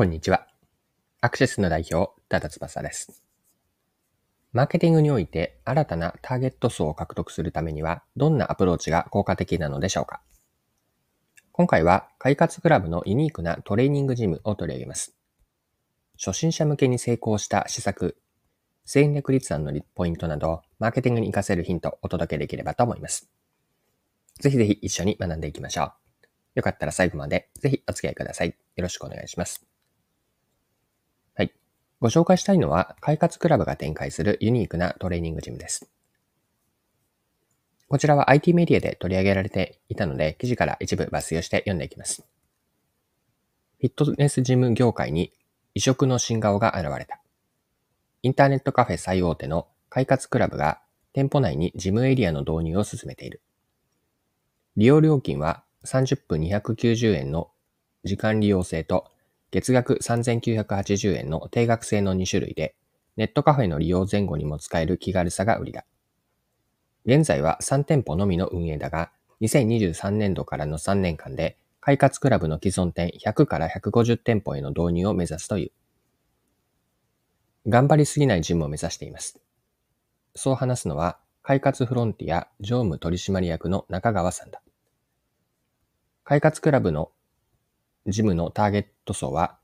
こんにちは。アクセスの代表、ダダ翼です。マーケティングにおいて新たなターゲット層を獲得するためにはどんなアプローチが効果的なのでしょうか？今回は快活クラブのユニークなトレーニングジムを取り上げます。初心者向けに成功した施策、戦略立案のポイントなど、マーケティングに活かせるヒントをお届けできればと思います。ぜひぜひ一緒に学んでいきましょう。よかったら最後までぜひお付き合いください。よろしくお願いします。ご紹介したいのは、快活クラブが展開するユニークなトレーニングジムです。こちらは IT メディアで取り上げられていたので、記事から一部抜粋をして読んでいきます。フィットネスジム業界に異色の新顔が現れた。インターネットカフェ最大手の快活クラブが店舗内にジムエリアの導入を進めている。利用料金は30分290円の時間利用制と月額3980円の定額制の2種類で、ネットカフェの利用前後にも使える気軽さが売りだ。現在は3店舗のみの運営だが、2023年度からの3年間で、快活クラブの既存店100から150店舗への導入を目指すという。頑張りすぎないジムを目指しています。そう話すのは、快活フロンティア常務取締役の中川さんだ。快活クラブのジムのターゲット層は、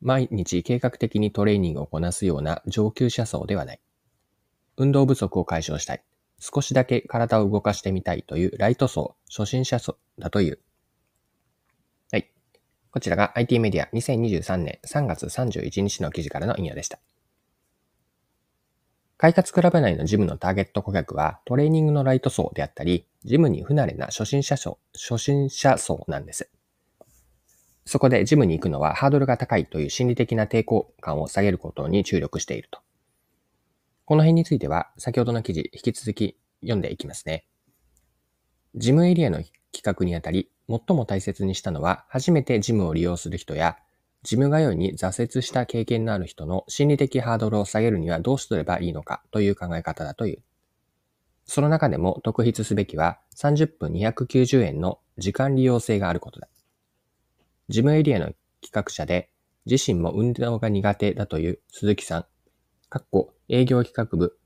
毎日計画的にトレーニングをこなすような上級者層ではない。運動不足を解消したい。少しだけ体を動かしてみたいというライト層、初心者層だという。はい。こちらが IT メディア2023年3月31日の記事からの引用でした。快活クラブ内のジムのターゲット顧客はトレーニングのライト層であったり、ジムに不慣れな初心者層、初心者層なんです。そこでジムに行くのはハードルが高いという心理的な抵抗感を下げることに注力していると。この辺については先ほどの記事引き続き読んでいきますね。ジムエリアの企画にあたり、最も大切にしたのは初めてジムを利用する人や、ジム通いに挫折した経験のある人の心理的ハードルを下げるにはどうすればいいのかという考え方だという。その中でも特筆すべきは30分290円の時間利用性があることだ。事務エリアの企画者で、自身も運動が苦手だという鈴木さん、かっこ営業企画部、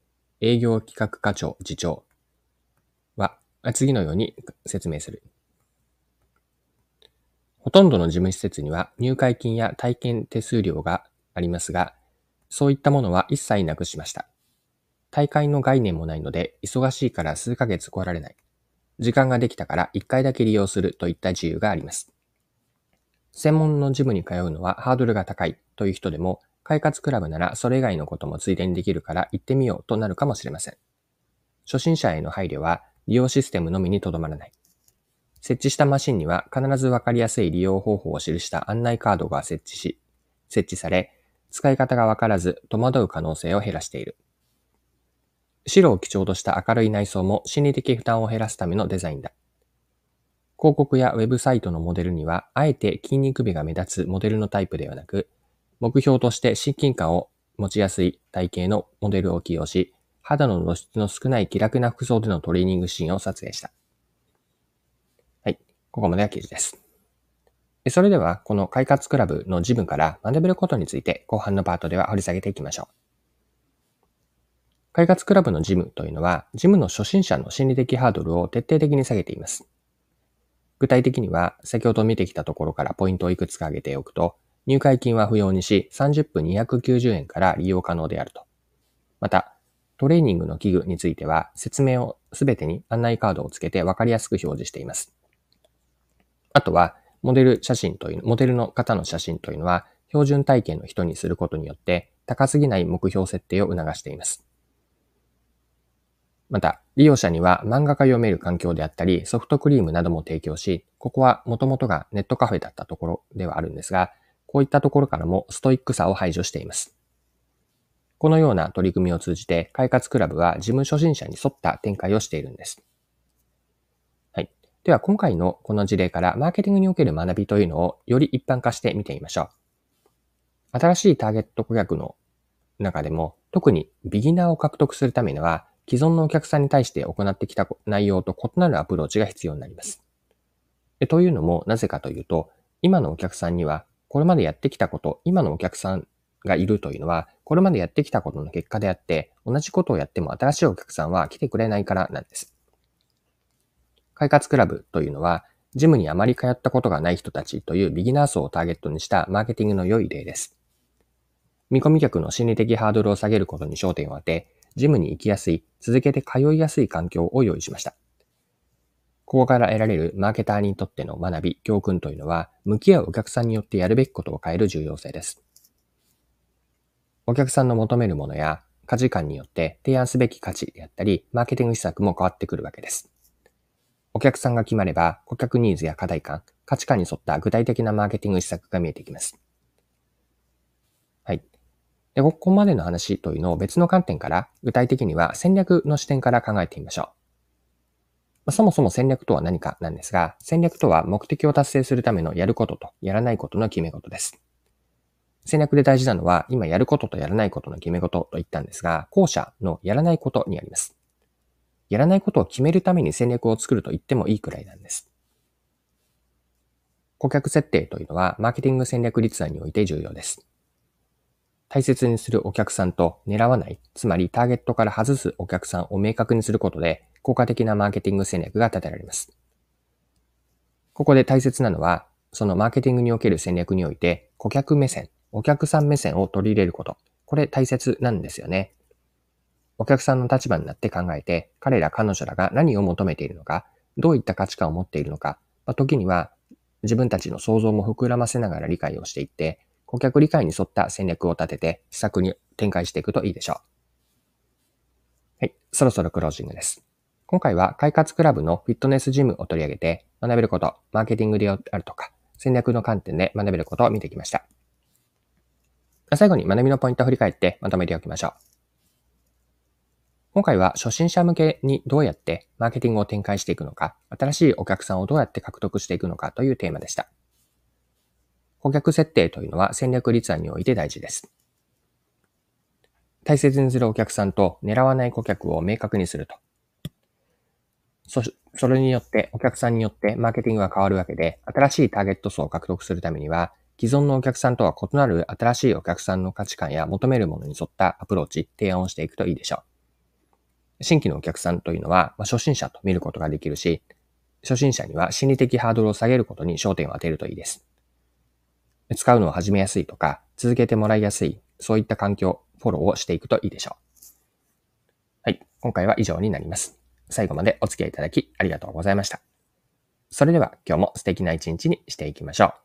営業企画課長次長は、次のように説明する。ほとんどの事務施設には入会金や体験手数料がありますが、そういったものは一切なくしました。大会の概念もないので、忙しいから数ヶ月来られない。時間ができたから一回だけ利用するといった自由があります。専門のジムに通うのはハードルが高いという人でも、快活クラブならそれ以外のこともついでにできるから行ってみようとなるかもしれません。初心者への配慮は利用システムのみにとどまらない。設置したマシンには必ずわかりやすい利用方法を記した案内カードが設置し、設置され、使い方がわからず戸惑う可能性を減らしている。白を基調とした明るい内装も心理的負担を減らすためのデザインだ。広告やウェブサイトのモデルには、あえて筋肉美が目立つモデルのタイプではなく、目標として親近感を持ちやすい体型のモデルを起用し、肌の露出の少ない気楽な服装でのトレーニングシーンを撮影した。はい。ここまでは記事です。それでは、この快活クラブのジムから学べることについて後半のパートでは掘り下げていきましょう。快活クラブのジムというのは、ジムの初心者の心理的ハードルを徹底的に下げています。具体的には、先ほど見てきたところからポイントをいくつか挙げておくと、入会金は不要にし、30分290円から利用可能であると。また、トレーニングの器具については、説明をすべてに案内カードをつけて分かりやすく表示しています。あとは、モデル写真という、モデルの方の写真というのは、標準体験の人にすることによって、高すぎない目標設定を促しています。また、利用者には漫画が読める環境であったり、ソフトクリームなども提供し、ここはもともとがネットカフェだったところではあるんですが、こういったところからもストイックさを排除しています。このような取り組みを通じて、快活クラブは事務初心者に沿った展開をしているんです。はい。では今回のこの事例からマーケティングにおける学びというのをより一般化して見てみましょう。新しいターゲット顧客の中でも特にビギナーを獲得するためには既存のお客さんに対して行ってきた内容と異なるアプローチが必要になります。というのも、なぜかというと、今のお客さんにはこれまでやってきたこと、今のお客さんがいるというのは、これまでやってきたことの結果であって、同じことをやっても新しいお客さんは来てくれないからなんです。快活クラブというのは、ジムにあまり通ったことがない人たちというビギナー層をターゲットにしたマーケティングの良い例です。見込み客の心理的ハードルを下げることに焦点を当て、ジムに行きやすい、続けて通いやすい環境を用意しました。ここから得られるマーケターにとっての学び、教訓というのは、向き合うお客さんによってやるべきことを変える重要性です。お客さんの求めるものや価値観によって提案すべき価値であったり、マーケティング施策も変わってくるわけです。お客さんが決まれば、顧客ニーズや課題感、価値観に沿った具体的なマーケティング施策が見えてきます。で、ここまでの話というのを別の観点から、具体的には戦略の視点から考えてみましょう。そもそも戦略とは何かなんですが、戦略とは目的を達成するためのやることとやらないことの決め事です。戦略で大事なのは、今やることとやらないことの決め事と言ったんですが、後者のやらないことにあります。やらないことを決めるために戦略を作ると言ってもいいくらいなんです。顧客設定というのは、マーケティング戦略立案において重要です。大切にするお客さんと狙わない、つまりターゲットから外すお客さんを明確にすることで、効果的なマーケティング戦略が立てられます。ここで大切なのは、そのマーケティングにおける戦略において、顧客目線、お客さん目線を取り入れること。これ大切なんですよね。お客さんの立場になって考えて、彼ら彼女らが何を求めているのか、どういった価値観を持っているのか、ま、時には自分たちの想像も膨らませながら理解をしていって、顧客理解に沿った戦略を立てて施策に展開していくといいでしょう。はい、そろそろクロージングです。今回は快活クラブのフィットネスジムを取り上げて学べること、マーケティングであるとか、戦略の観点で学べることを見てきました。最後に学びのポイントを振り返ってまとめておきましょう。今回は初心者向けにどうやってマーケティングを展開していくのか、新しいお客さんをどうやって獲得していくのかというテーマでした。顧客設定というのは戦略立案において大事です。大切にするお客さんと狙わない顧客を明確にすると。そ、それによってお客さんによってマーケティングが変わるわけで、新しいターゲット層を獲得するためには、既存のお客さんとは異なる新しいお客さんの価値観や求めるものに沿ったアプローチ、提案をしていくといいでしょう。新規のお客さんというのは、まあ、初心者と見ることができるし、初心者には心理的ハードルを下げることに焦点を当てるといいです。使うのを始めやすいとか、続けてもらいやすい、そういった環境、フォローをしていくといいでしょう。はい。今回は以上になります。最後までお付き合いいただきありがとうございました。それでは今日も素敵な一日にしていきましょう。